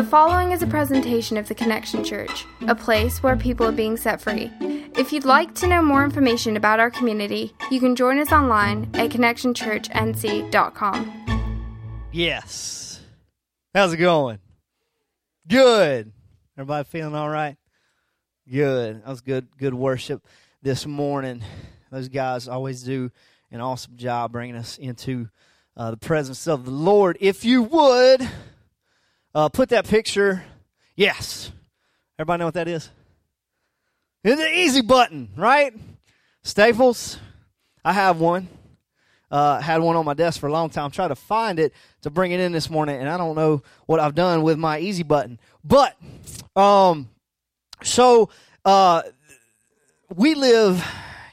The following is a presentation of the Connection Church, a place where people are being set free. If you'd like to know more information about our community, you can join us online at connectionchurchnc.com. Yes. How's it going? Good. Everybody feeling all right? Good. That was good good worship this morning. Those guys always do an awesome job bringing us into uh, the presence of the Lord. If you would uh, put that picture, yes. Everybody know what that is? It's an easy button, right? Staples. I have one. Uh, had one on my desk for a long time. Tried to find it to bring it in this morning, and I don't know what I've done with my easy button. But, um, so uh, we live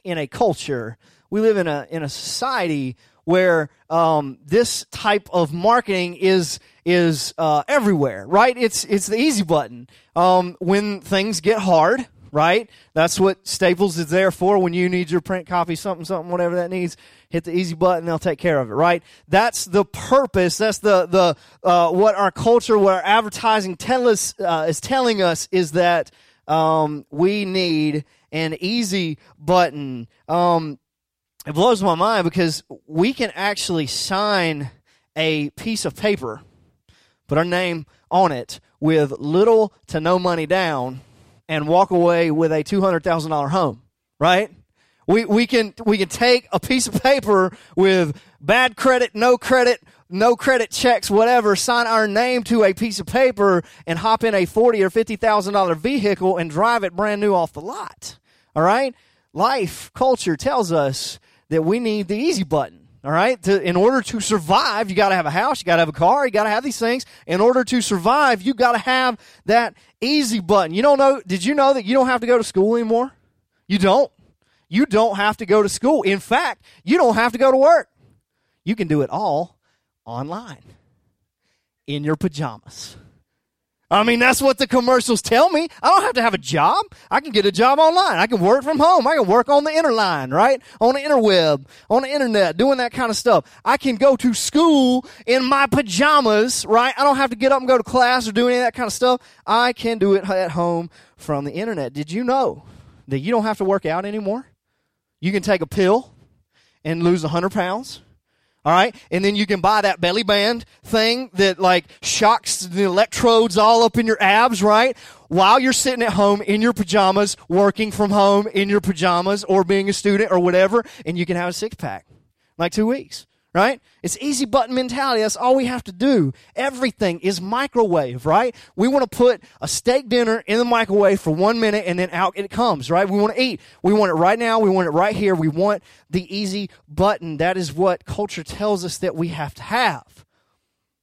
in a culture. We live in a in a society where um, this type of marketing is is uh, everywhere, right? It's it's the easy button. Um, when things get hard, right? That's what Staples is there for. When you need your print copy, something, something, whatever that needs, hit the easy button. They'll take care of it, right? That's the purpose. That's the the uh, what our culture, what our advertising tell us uh, is telling us is that um, we need an easy button. Um, it blows my mind because we can actually sign a piece of paper, put our name on it with little to no money down, and walk away with a two hundred thousand dollar home. Right? We we can we can take a piece of paper with bad credit, no credit, no credit checks, whatever, sign our name to a piece of paper and hop in a forty or fifty thousand dollar vehicle and drive it brand new off the lot. All right? Life, culture tells us that we need the easy button. All right. To, in order to survive, you got to have a house, you got to have a car, you got to have these things. In order to survive, you got to have that easy button. You don't know, did you know that you don't have to go to school anymore? You don't. You don't have to go to school. In fact, you don't have to go to work. You can do it all online in your pajamas. I mean, that's what the commercials tell me. I don't have to have a job. I can get a job online. I can work from home. I can work on the interline, right? On the interweb, on the internet, doing that kind of stuff. I can go to school in my pajamas, right? I don't have to get up and go to class or do any of that kind of stuff. I can do it at home from the internet. Did you know that you don't have to work out anymore? You can take a pill and lose 100 pounds. All right. And then you can buy that belly band thing that like shocks the electrodes all up in your abs, right? While you're sitting at home in your pajamas, working from home in your pajamas or being a student or whatever. And you can have a six pack like two weeks, right? It's easy button mentality. That's all we have to do. Everything is microwave, right? We want to put a steak dinner in the microwave for one minute and then out it comes, right? We want to eat. We want it right now. We want it right here. We want the easy button. That is what culture tells us that we have to have.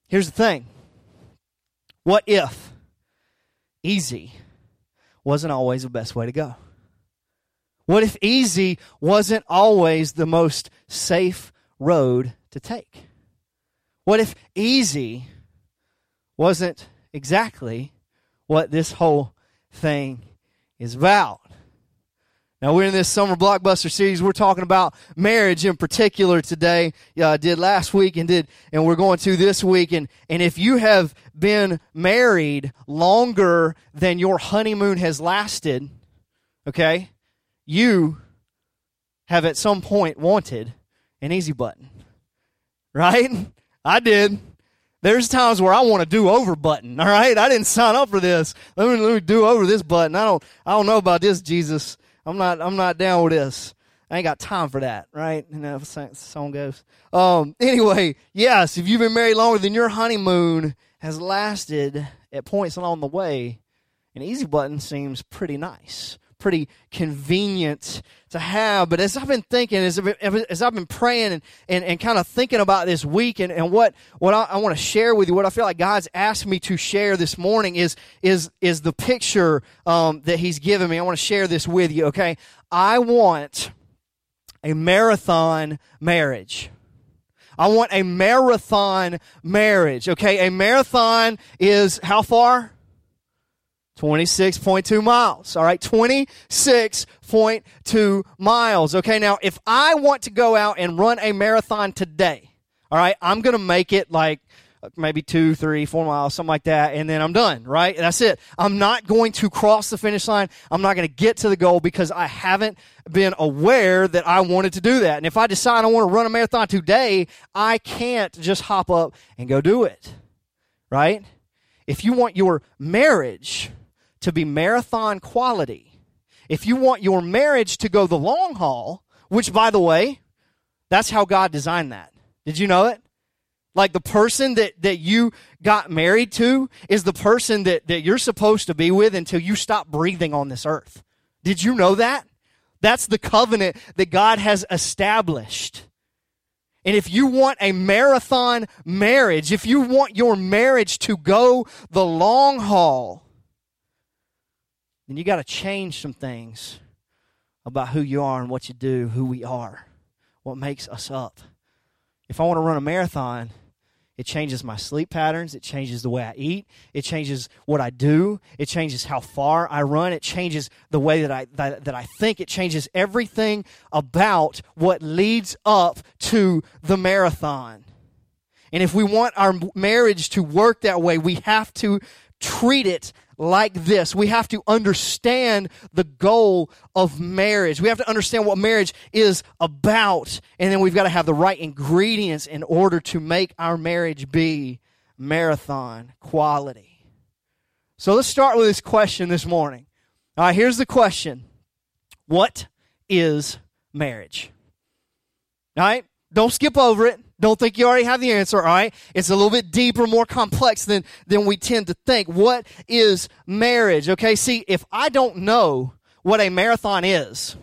Here's the thing. What if easy wasn't always the best way to go? What if easy wasn't always the most safe road to take? What if easy wasn't exactly what this whole thing is about? Now we're in this summer blockbuster series. We're talking about marriage in particular today. Yeah, I did last week and did, and we're going to this week. And and if you have been married longer than your honeymoon has lasted, okay, you have at some point wanted an easy button. Right? I did. There's times where I want a do over button. All right? I didn't sign up for this. Let me, let me do over this button. I don't I don't know about this, Jesus. I'm not I'm not down with this. I ain't got time for that, right? You know, the song goes. Um, anyway, yes, if you've been married longer than your honeymoon has lasted at points along the way, an easy button seems pretty nice pretty convenient to have. But as I've been thinking, as I've been, as I've been praying and, and, and kind of thinking about this week and, and what, what I, I want to share with you, what I feel like God's asked me to share this morning is, is, is the picture um, that He's given me. I want to share this with you, okay? I want a marathon marriage. I want a marathon marriage, okay? A marathon is how far? 26.2 miles. All right, 26.2 miles. Okay, now if I want to go out and run a marathon today, all right, I'm going to make it like maybe two, three, four miles, something like that, and then I'm done, right? That's it. I'm not going to cross the finish line. I'm not going to get to the goal because I haven't been aware that I wanted to do that. And if I decide I want to run a marathon today, I can't just hop up and go do it, right? If you want your marriage to be marathon quality, if you want your marriage to go the long haul, which by the way, that's how God designed that. Did you know it? Like the person that, that you got married to is the person that, that you're supposed to be with until you stop breathing on this earth. Did you know that? That's the covenant that God has established. And if you want a marathon marriage, if you want your marriage to go the long haul, then you got to change some things about who you are and what you do, who we are, what makes us up. If I want to run a marathon, it changes my sleep patterns. It changes the way I eat. It changes what I do. It changes how far I run. It changes the way that I, that, that I think. It changes everything about what leads up to the marathon. And if we want our marriage to work that way, we have to treat it like this. We have to understand the goal of marriage. We have to understand what marriage is about. And then we've got to have the right ingredients in order to make our marriage be marathon quality. So let's start with this question this morning. All right, here's the question What is marriage? All right, don't skip over it. Don't think you already have the answer, all right? It's a little bit deeper, more complex than, than we tend to think. What is marriage? Okay, see, if I don't know what a marathon is,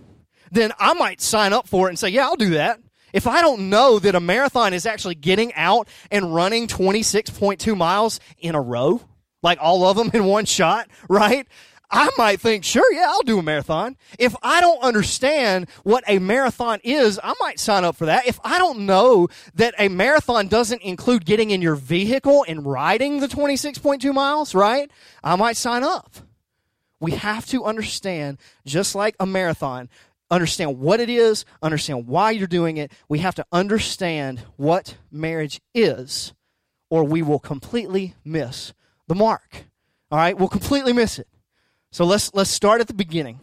then I might sign up for it and say, yeah, I'll do that. If I don't know that a marathon is actually getting out and running 26.2 miles in a row, like all of them in one shot, right? I might think, sure, yeah, I'll do a marathon. If I don't understand what a marathon is, I might sign up for that. If I don't know that a marathon doesn't include getting in your vehicle and riding the 26.2 miles, right? I might sign up. We have to understand, just like a marathon, understand what it is, understand why you're doing it. We have to understand what marriage is, or we will completely miss the mark. All right? We'll completely miss it. So let's let's start at the beginning.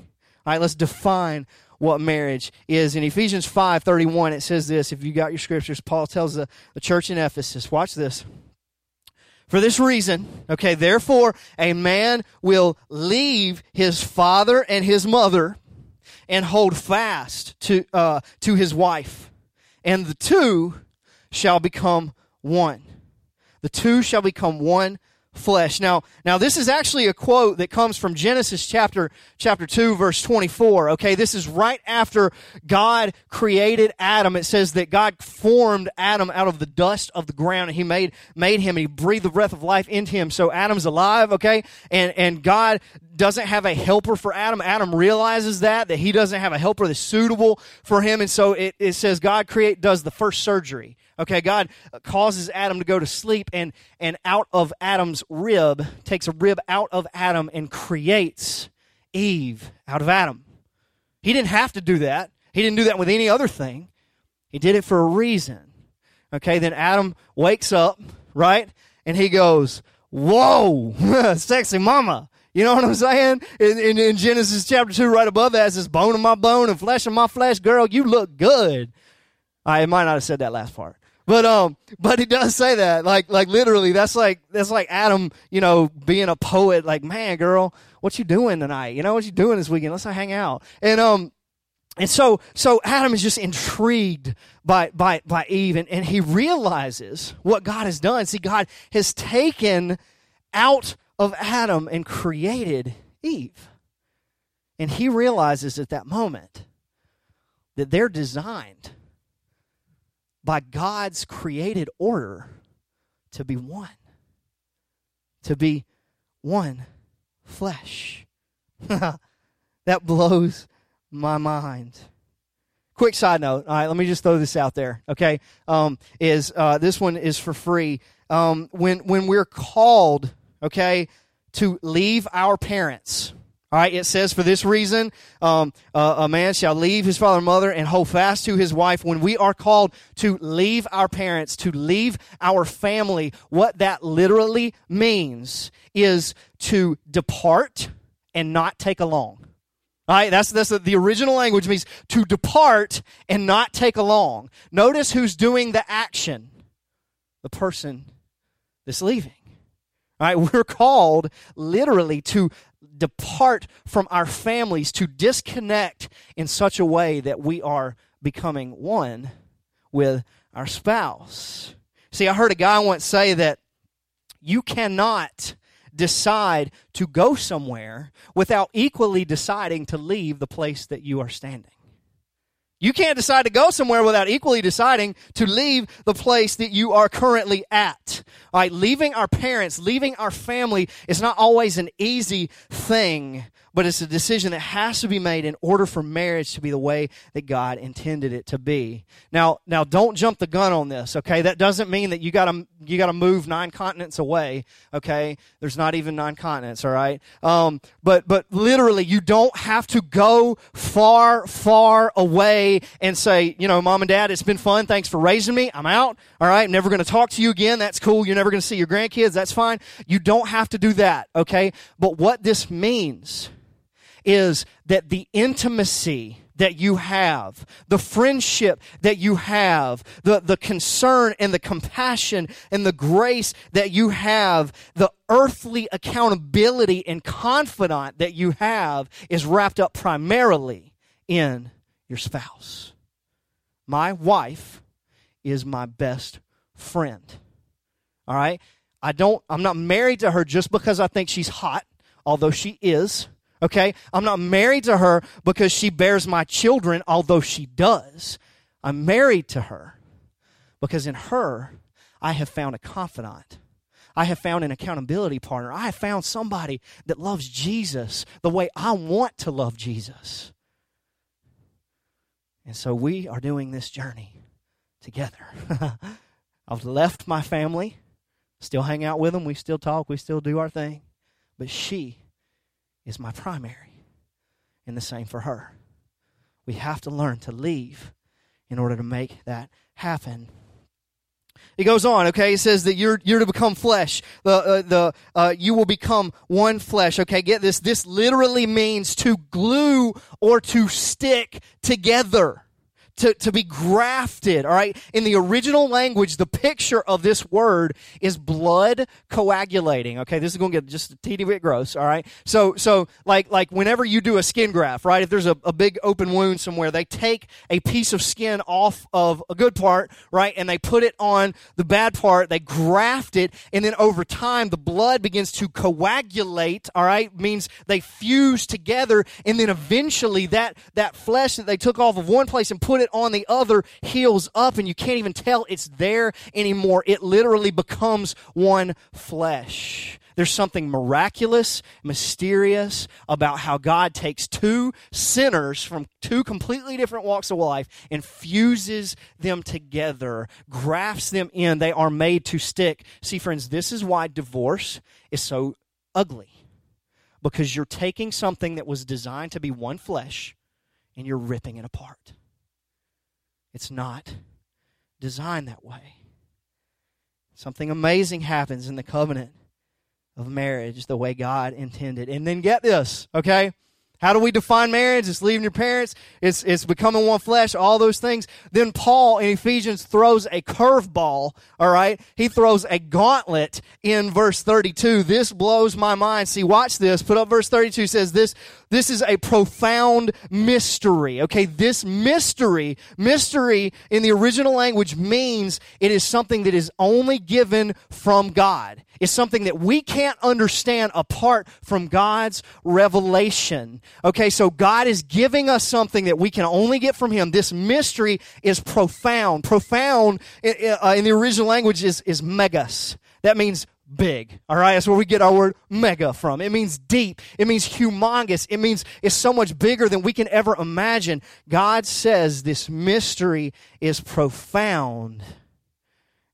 All right, let's define what marriage is. In Ephesians 5:31 it says this, if you got your scriptures, Paul tells the, the church in Ephesus, watch this. For this reason, okay, therefore a man will leave his father and his mother and hold fast to uh, to his wife, and the two shall become one. The two shall become one flesh. Now, now this is actually a quote that comes from Genesis chapter chapter 2 verse 24. Okay, this is right after God created Adam. It says that God formed Adam out of the dust of the ground and he made made him and he breathed the breath of life into him. So Adam's alive, okay? And and God doesn't have a helper for Adam. Adam realizes that, that he doesn't have a helper that's suitable for him. And so it, it says God create, does the first surgery. Okay, God causes Adam to go to sleep and, and out of Adam's rib, takes a rib out of Adam and creates Eve out of Adam. He didn't have to do that. He didn't do that with any other thing. He did it for a reason. Okay, then Adam wakes up, right? And he goes, Whoa, sexy mama. You know what I'm saying? In, in, in, Genesis chapter 2, right above that, it says, Bone of my bone and flesh of my flesh. Girl, you look good. I might not have said that last part. But um, but he does say that, like like literally, that's like that's like Adam, you know, being a poet. Like, man, girl, what you doing tonight? You know, what you doing this weekend? Let's hang out. And um, and so so Adam is just intrigued by by by Eve, and, and he realizes what God has done. See, God has taken out of Adam and created Eve, and he realizes at that moment that they're designed by God's created order to be one, to be one flesh. that blows my mind. Quick side note. All right, let me just throw this out there. Okay, um, is uh, this one is for free? Um, when when we're called, okay, to leave our parents, All right, it says, for this reason, um, uh, a man shall leave his father and mother and hold fast to his wife. When we are called to leave our parents, to leave our family, what that literally means is to depart and not take along. All right, that's, that's the, the original language means to depart and not take along. Notice who's doing the action the person that's leaving. All right, we're called literally to depart from our families, to disconnect in such a way that we are becoming one with our spouse. See, I heard a guy once say that you cannot decide to go somewhere without equally deciding to leave the place that you are standing. You can't decide to go somewhere without equally deciding to leave the place that you are currently at. All right, leaving our parents, leaving our family is not always an easy thing but it's a decision that has to be made in order for marriage to be the way that God intended it to be. Now, now don't jump the gun on this, okay? That doesn't mean that you got to you got to move nine continents away, okay? There's not even nine continents, all right? Um, but but literally, you don't have to go far far away and say, you know, mom and dad, it's been fun. Thanks for raising me. I'm out. All right, never going to talk to you again. That's cool. You're never going to see your grandkids. That's fine. You don't have to do that, okay? But what this means is that the intimacy that you have, the friendship that you have, the, the concern and the compassion and the grace that you have, the earthly accountability and confidant that you have is wrapped up primarily in your spouse. My wife is my best friend. All right? I don't I'm not married to her just because I think she's hot, although she is. Okay? I'm not married to her because she bears my children, although she does. I'm married to her because in her, I have found a confidant. I have found an accountability partner. I have found somebody that loves Jesus the way I want to love Jesus. And so we are doing this journey together. I've left my family, still hang out with them, we still talk, we still do our thing. But she is my primary. And the same for her. We have to learn to leave in order to make that happen. He goes on, okay? He says that you're you're to become flesh. The uh, the uh, you will become one flesh. Okay, get this. This literally means to glue or to stick together to, to be grafted, all right? In the original language, the picture of this word is blood coagulating. Okay, this is going to get just a teeny bit gross, all right? So, so like, like whenever you do a skin graft, right? If there's a, a big open wound somewhere, they take a piece of skin off of a good part, right? And they put it on the bad part, they graft it, and then over time, the blood begins to coagulate, all right? Means they fuse together, and then eventually that, that flesh that they took off of one place and put it it on the other heals up, and you can't even tell it's there anymore. It literally becomes one flesh. There's something miraculous, mysterious about how God takes two sinners from two completely different walks of life and fuses them together, grafts them in. They are made to stick. See, friends, this is why divorce is so ugly. Because you're taking something that was designed to be one flesh and you're ripping it apart. It's not designed that way. Something amazing happens in the covenant of marriage the way God intended. And then get this, okay? How do we define marriage? It's leaving your parents. It's, it's becoming one flesh, all those things. Then Paul in Ephesians throws a curveball, all right? He throws a gauntlet in verse 32. This blows my mind. See, watch this. Put up verse 32 says this, this is a profound mystery. Okay. This mystery, mystery in the original language means it is something that is only given from God is something that we can't understand apart from God's revelation. Okay, so God is giving us something that we can only get from Him. This mystery is profound. Profound uh, in the original language is, is megas. That means big. All right, that's where we get our word mega from. It means deep. It means humongous. It means it's so much bigger than we can ever imagine. God says this mystery is profound.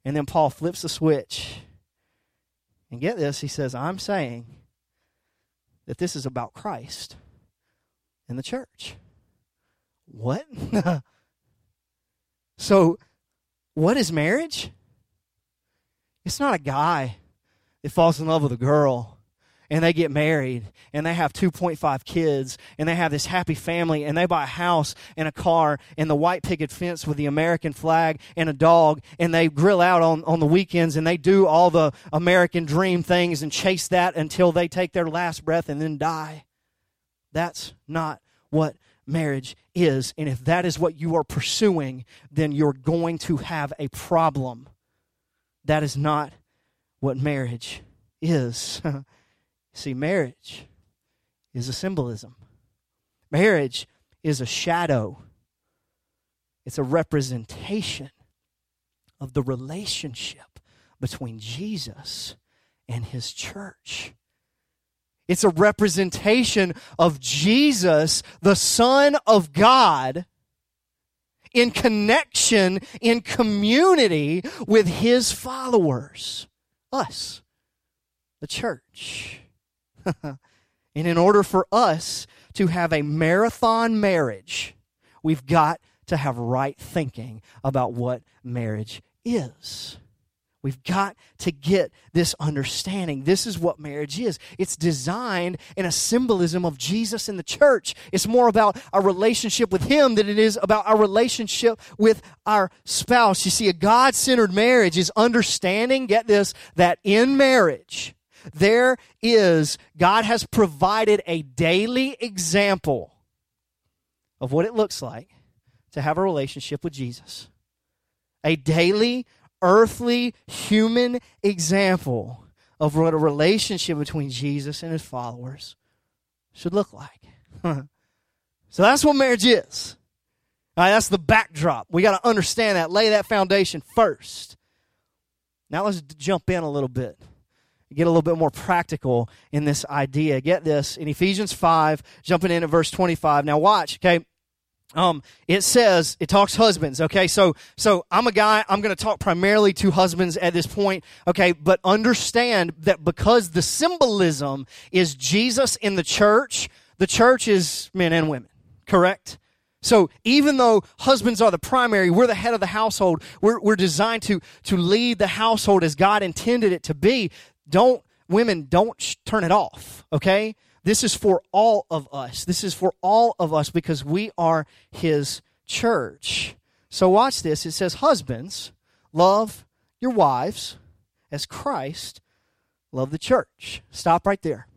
And then Paul flips the switch and get this, he says, I'm saying that this is about Christ and the church. What? so, what is marriage? It's not a guy that falls in love with a girl and they get married and they have 2.5 kids and they have this happy family and they buy a house and a car and the white picket fence with the American flag and a dog and they grill out on, on the weekends and they do all the American dream things and chase that until they take their last breath and then die. That's not what marriage is. And if that is what you are pursuing, then you're going to have a problem. That is not what marriage is. See, marriage is a symbolism. Marriage is a shadow. It's a representation of the relationship between Jesus and his church. It's a representation of Jesus, the Son of God, in connection, in community with his followers, us, the church. and in order for us to have a marathon marriage, we've got to have right thinking about what marriage is. We've got to get this understanding. This is what marriage is. It's designed in a symbolism of Jesus and the church. It's more about our relationship with Him than it is about our relationship with our spouse. You see, a God centered marriage is understanding, get this, that in marriage, there is, God has provided a daily example of what it looks like to have a relationship with Jesus. A daily, earthly, human example of what a relationship between Jesus and his followers should look like. so that's what marriage is. All right, that's the backdrop. We got to understand that, lay that foundation first. Now let's jump in a little bit get a little bit more practical in this idea. Get this in Ephesians 5, jumping in at verse 25. Now, watch, okay? Um, it says it talks husbands okay so so i'm a guy i'm going to talk primarily to husbands at this point okay but understand that because the symbolism is jesus in the church the church is men and women correct so even though husbands are the primary, we're the head of the household. We're, we're designed to, to lead the household as God intended it to be. Don't, women, don't sh- turn it off, okay? This is for all of us. This is for all of us because we are his church. So watch this. It says, Husbands, love your wives as Christ loved the church. Stop right there.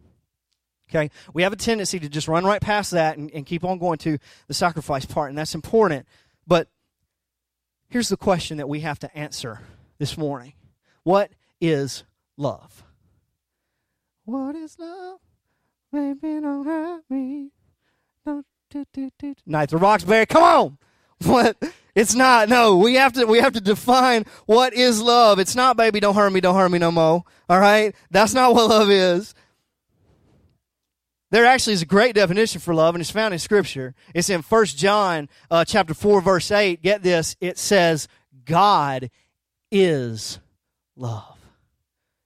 Okay? We have a tendency to just run right past that and, and keep on going to the sacrifice part, and that's important. But here's the question that we have to answer this morning What is love. What is love? Baby, don't hurt me. Don't do, do, do. Nights of Roxbury, come on! What? It's not. No, we have to we have to define what is love. It's not baby, don't hurt me, don't hurt me no more. All right? That's not what love is. There actually is a great definition for love, and it's found in Scripture. It's in First John uh, chapter 4, verse 8. Get this. It says, God is love.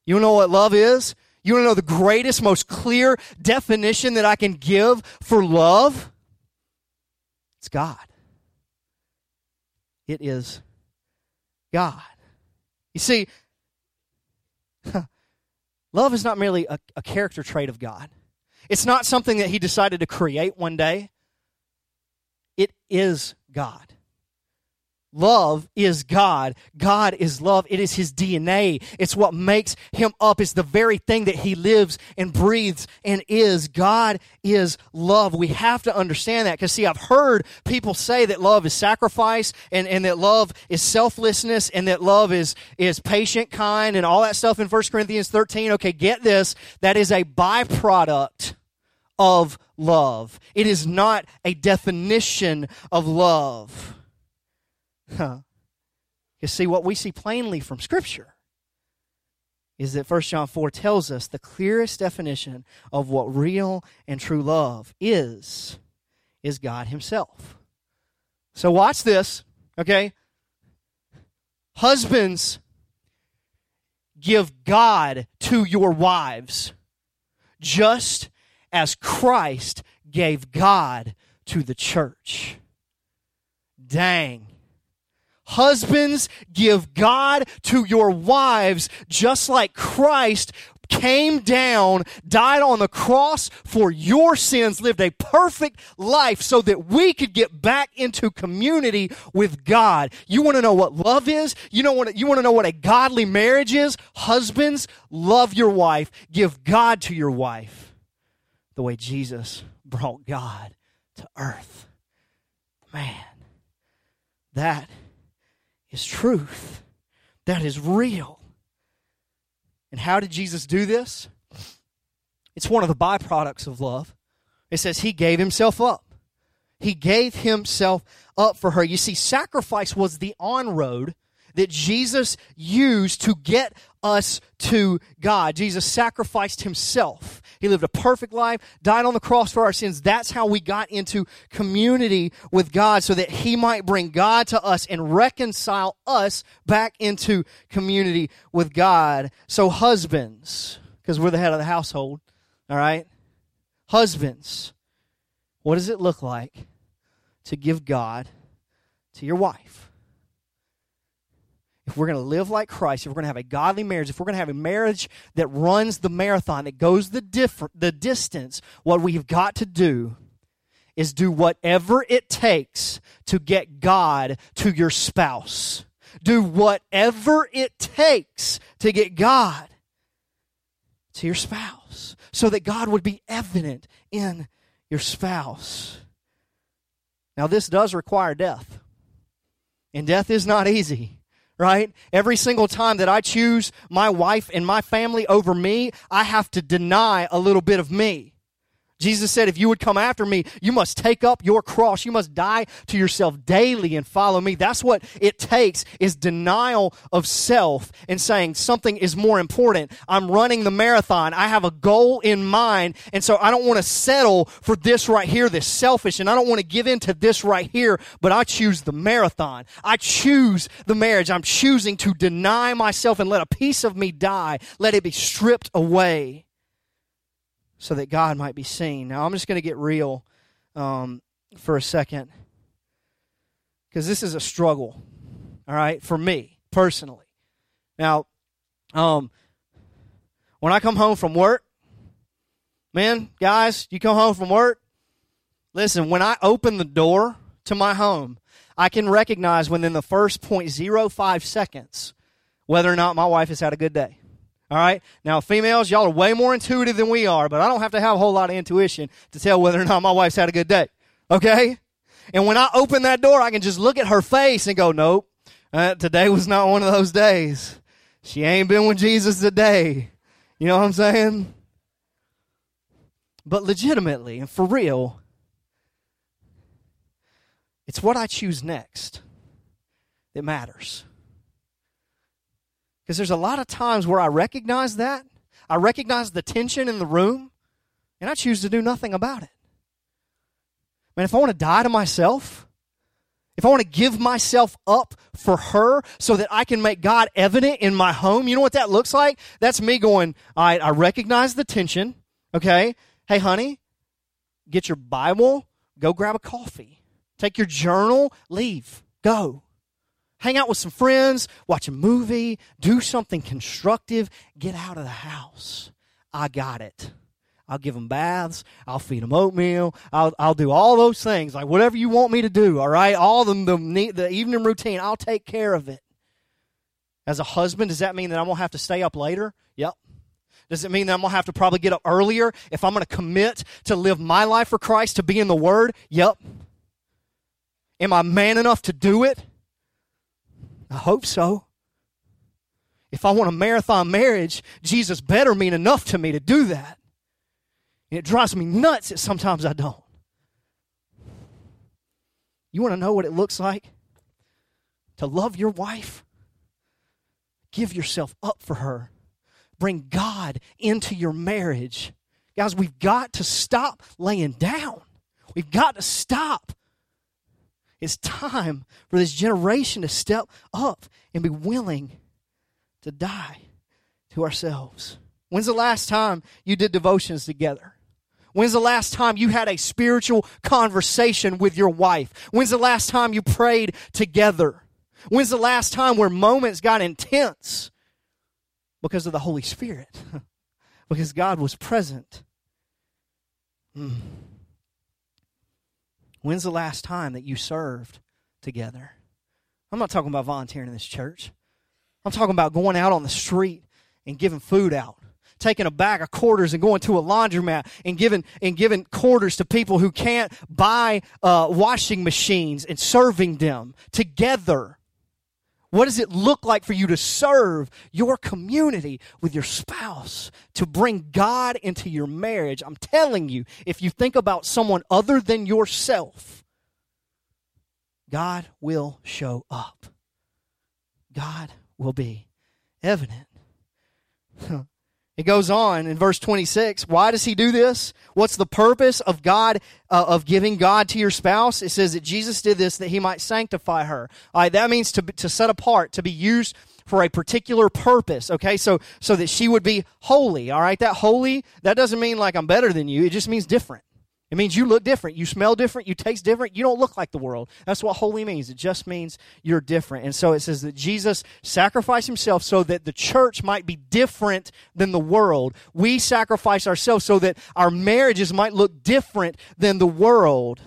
You know what love is? You want to know the greatest, most clear definition that I can give for love? It's God. It is God. You see, love is not merely a, a, character trait of God, it's not something that He decided to create one day. It is God. Love is God. God is love. It is His DNA. It's what makes Him up. It's the very thing that He lives and breathes and is. God is love. We have to understand that because, see, I've heard people say that love is sacrifice and, and that love is selflessness and that love is, is patient, kind, and all that stuff in 1 Corinthians 13. Okay, get this. That is a byproduct of love, it is not a definition of love. You see, what we see plainly from Scripture is that 1 John 4 tells us the clearest definition of what real and true love is, is God Himself. So watch this, okay? Husbands, give God to your wives, just as Christ gave God to the church. Dang. Husbands, give God to your wives just like Christ came down, died on the cross for your sins, lived a perfect life so that we could get back into community with God. You want to know what love is? You know what you want to know what a godly marriage is? Husbands, love your wife, give God to your wife the way Jesus brought God to earth. Man, that is truth. That is real. And how did Jesus do this? It's one of the byproducts of love. It says he gave himself up. He gave himself up for her. You see, sacrifice was the on road that Jesus used to get us to God. Jesus sacrificed himself. He lived a perfect life, died on the cross for our sins. That's how we got into community with God so that he might bring God to us and reconcile us back into community with God. So husbands, because we're the head of the household, all right? Husbands, what does it look like to give God to your wife? If we're going to live like Christ, if we're going to have a godly marriage, if we're going to have a marriage that runs the marathon, that goes the different, the distance, what we've got to do is do whatever it takes to get God to your spouse. Do whatever it takes to get God to your spouse so that God would be evident in your spouse. Now, this does require death, and death is not easy right? Every single time that I choose my wife and my family over me, I have to deny a little bit of me. Jesus said, if you would come after me, you must take up your cross. You must die to yourself daily and follow me. That's what it takes is denial of self and saying something is more important. I'm running the marathon. I have a goal in mind. And so I don't want to settle for this right here, this selfish, and I don't want to give in to this right here, but I choose the marathon. I choose the marriage. I'm choosing to deny myself and let a piece of me die. Let it be stripped away so that God might be seen. Now, I'm just going to get real um, for a second because this is a struggle, all right, for me personally. Now, um, when I come home from work, man, guys, you come home from work, listen, when I open the door to my home, I can recognize within the first 0.05 seconds whether or not my wife has had a good day. All right. Now, females, y'all are way more intuitive than we are, but I don't have to have a whole lot of intuition to tell whether or not my wife's had a good day. Okay. And when I open that door, I can just look at her face and go, nope, uh, today was not one of those days. She ain't been with Jesus today. You know what I'm saying? But legitimately and for real, it's what I choose next that matters. Because there's a lot of times where I recognize that. I recognize the tension in the room, and I choose to do nothing about it. Man, if I want to die to myself, if I want to give myself up for her so that I can make God evident in my home, you know what that looks like? That's me going, all right, I recognize the tension. Okay. Hey, honey, get your Bible, go grab a coffee, take your journal, leave, go hang out with some friends, watch a movie, do something constructive, get out of the house. I got it. I'll give them baths. I'll feed them oatmeal. I'll, I'll do all those things, like whatever you want me to do, all right? All the, the, the evening routine, I'll take care of it. As a husband, does that mean that I'm going to have to stay up later? Yep. Does it mean that I'm going to have to probably get up earlier if I'm going to commit to live my life for Christ, to be in the Word? Yep. Am I man enough to do it? I hope so. If I want a marathon marriage, Jesus better mean enough to me to do that. And it drives me nuts that sometimes I don't. You want to know what it looks like to love your wife? Give yourself up for her. Bring God into your marriage. Guys, we've got to stop laying down. We've got to stop it's time for this generation to step up and be willing to die to ourselves. When's the last time you did devotions together? When's the last time you had a spiritual conversation with your wife? When's the last time you prayed together? When's the last time where moments got intense because of the Holy Spirit? because God was present. Mm. When's the last time that you served together? I'm not talking about volunteering in this church. I'm talking about going out on the street and giving food out taking a bag of quarters and going to a laundromat and giving and giving quarters to people who can't buy uh, washing machines and serving them together. What does it look like for you to serve your community with your spouse, to bring God into your marriage? I'm telling you, if you think about someone other than yourself, God will show up. God will be evident. It goes on in verse 26. Why does he do this? What's the purpose of God, uh, of giving God to your spouse? It says that Jesus did this that he might sanctify her. All right, that means to, to set apart, to be used for a particular purpose, okay? So, so that she would be holy, all right? That holy, that doesn't mean like I'm better than you. It just means different. It means you look different, you smell different, you taste different, you don't look like the world. That's what holy means. It just means you're different. And so it says that Jesus sacrificed himself so that the church might be different than the world. We sacrifice ourselves so that our marriages might look different than the world.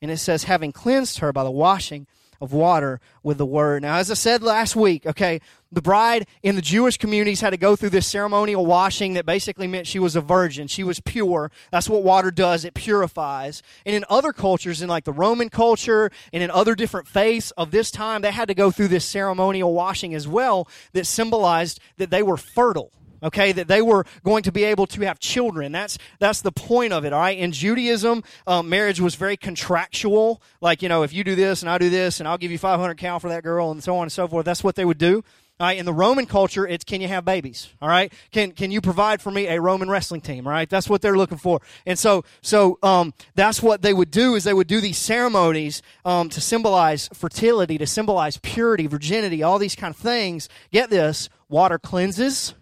And it says, having cleansed her by the washing of water with the word. Now, as I said last week, okay, the bride in the Jewish communities had to go through this ceremonial washing that basically meant she was a virgin. She was pure. That's what water does. It purifies. And in other cultures, in like the Roman culture and in other different faiths of this time, they had to go through this ceremonial washing as well that symbolized that they were fertile okay that they were going to be able to have children that's that's the point of it all right in judaism um, marriage was very contractual like you know if you do this and i do this and i'll give you 500 cow for that girl and so on and so forth that's what they would do all right, in the Roman culture, it's can you have babies? All right, can can you provide for me a Roman wrestling team? All right, that's what they're looking for, and so so um, that's what they would do is they would do these ceremonies um, to symbolize fertility, to symbolize purity, virginity, all these kind of things. Get this: water cleanses,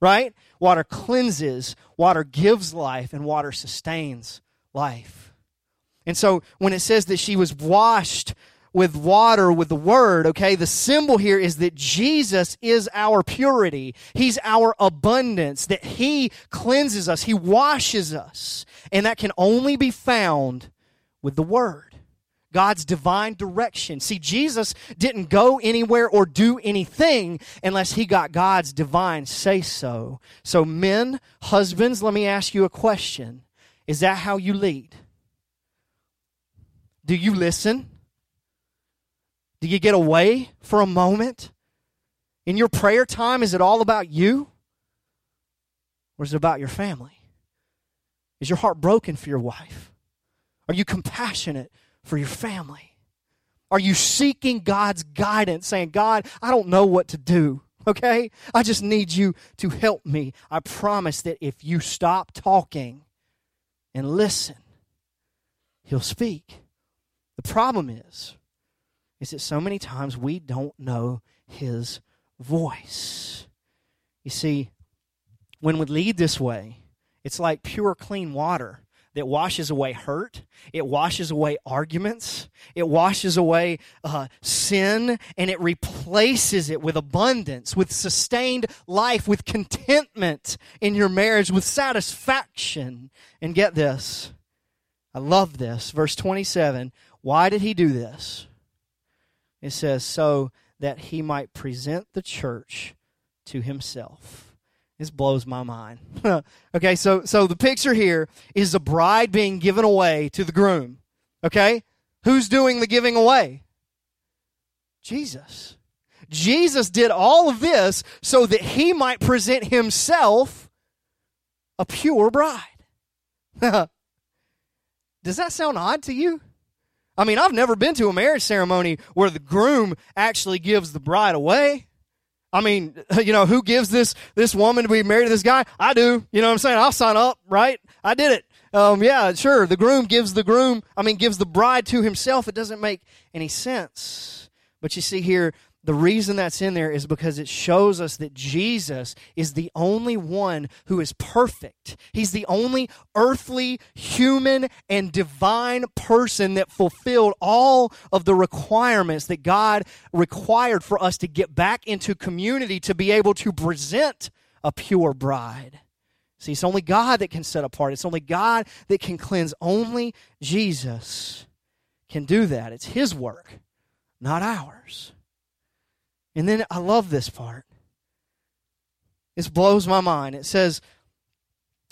right? Water cleanses, water gives life, and water sustains life. And so when it says that she was washed with water with the word, okay, the symbol here is that Jesus is our purity. He's our abundance, that He cleanses us, He washes us. And that can only be found with the word. God's divine direction. See, Jesus didn't go anywhere or do anything unless he got God's divine say so. So, men, husbands, let me ask you a question Is that how you lead? Do you listen? Do you get away for a moment? In your prayer time, is it all about you? Or is it about your family? Is your heart broken for your wife? Are you compassionate for your family? Are you seeking God's guidance, saying, God, I don't know what to do, okay? I just need you to help me. I promise that if you stop talking and listen, He'll speak. The problem is, is that so many times we don't know His voice. You see, when we lead this way, it's like pure, clean water that washes away hurt. It washes away arguments. It washes away uh, sin and it replaces it with abundance, with sustained life, with contentment in your marriage, with satisfaction. And get this. I love this. Verse 27. Why did he do this? It says, so that he might present the church to himself this blows my mind. okay, so so the picture here is the bride being given away to the groom. Okay? Who's doing the giving away? Jesus. Jesus did all of this so that he might present himself a pure bride. Does that sound odd to you? I mean, I've never been to a marriage ceremony where the groom actually gives the bride away. I mean, you know, who gives this this woman to be married to this guy? I do. You know what I'm saying? I'll sign up, right? I did it. Um, yeah, sure. The groom gives the groom, I mean, gives the bride to himself. It doesn't make any sense. But you see here, the reason that's in there is because it shows us that Jesus is the only one who is perfect. He's the only earthly, human, and divine person that fulfilled all of the requirements that God required for us to get back into community to be able to present a pure bride. See, it's only God that can set apart, it's only God that can cleanse. Only Jesus can do that. It's His work, not ours. And then I love this part. This blows my mind. It says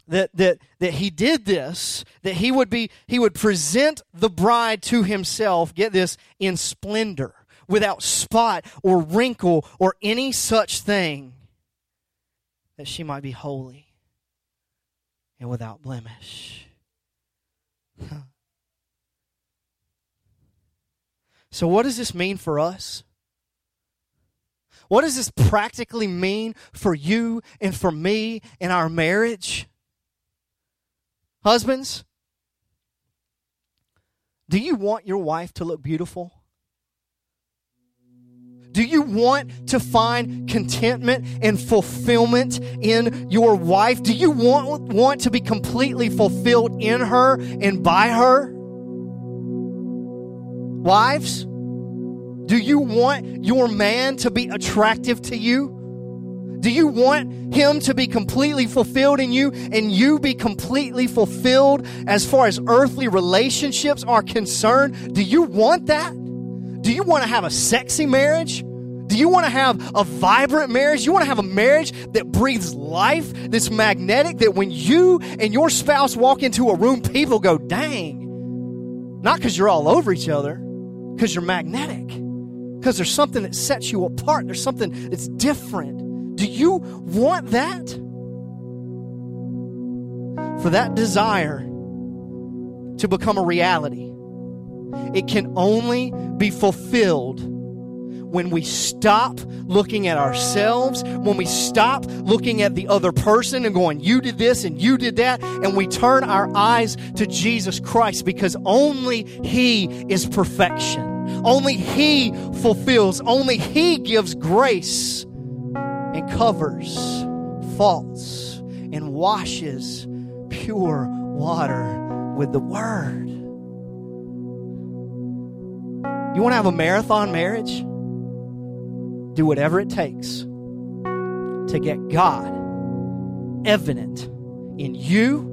that that that he did this, that he would be he would present the bride to himself, get this, in splendor, without spot or wrinkle or any such thing, that she might be holy and without blemish. So what does this mean for us? What does this practically mean for you and for me in our marriage? Husbands, do you want your wife to look beautiful? Do you want to find contentment and fulfillment in your wife? Do you want, want to be completely fulfilled in her and by her? Wives, do you want your man to be attractive to you? Do you want him to be completely fulfilled in you and you be completely fulfilled as far as earthly relationships are concerned? Do you want that? Do you want to have a sexy marriage? Do you want to have a vibrant marriage? You want to have a marriage that breathes life, that's magnetic, that when you and your spouse walk into a room, people go, dang. Not because you're all over each other, because you're magnetic because there's something that sets you apart. There's something that's different. Do you want that? For that desire to become a reality, it can only be fulfilled when we stop looking at ourselves, when we stop looking at the other person and going, you did this and you did that, and we turn our eyes to Jesus Christ because only He is perfection. Only He fulfills, only He gives grace and covers faults and washes pure water with the Word. You want to have a marathon marriage? Do whatever it takes to get God evident in you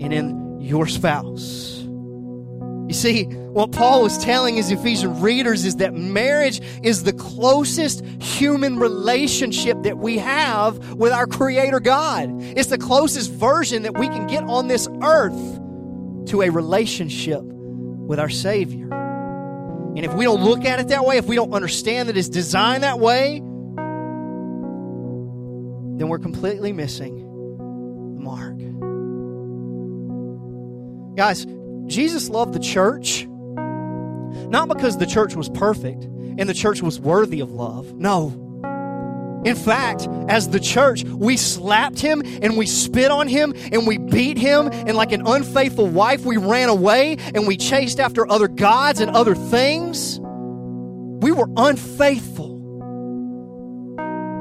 and in your spouse. You see, what Paul was telling his Ephesian readers is that marriage is the closest human relationship that we have with our Creator God. It's the closest version that we can get on this earth to a relationship with our Savior. And if we don't look at it that way, if we don't understand that it's designed that way, then we're completely missing the mark. Guys, Jesus loved the church not because the church was perfect and the church was worthy of love. No. In fact, as the church, we slapped him and we spit on him and we beat him, and like an unfaithful wife, we ran away and we chased after other gods and other things. We were unfaithful.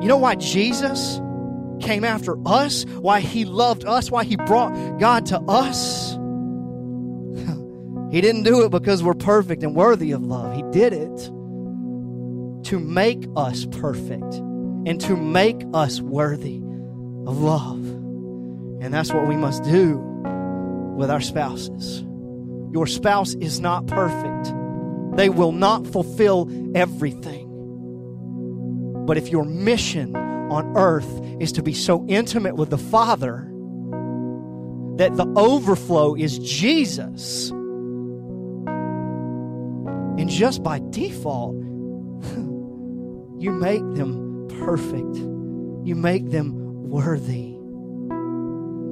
You know why Jesus came after us? Why he loved us? Why he brought God to us? He didn't do it because we're perfect and worthy of love. He did it to make us perfect and to make us worthy of love. And that's what we must do with our spouses. Your spouse is not perfect, they will not fulfill everything. But if your mission on earth is to be so intimate with the Father that the overflow is Jesus and just by default, you make them perfect. You make them worthy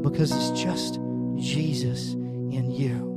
because it's just Jesus in you.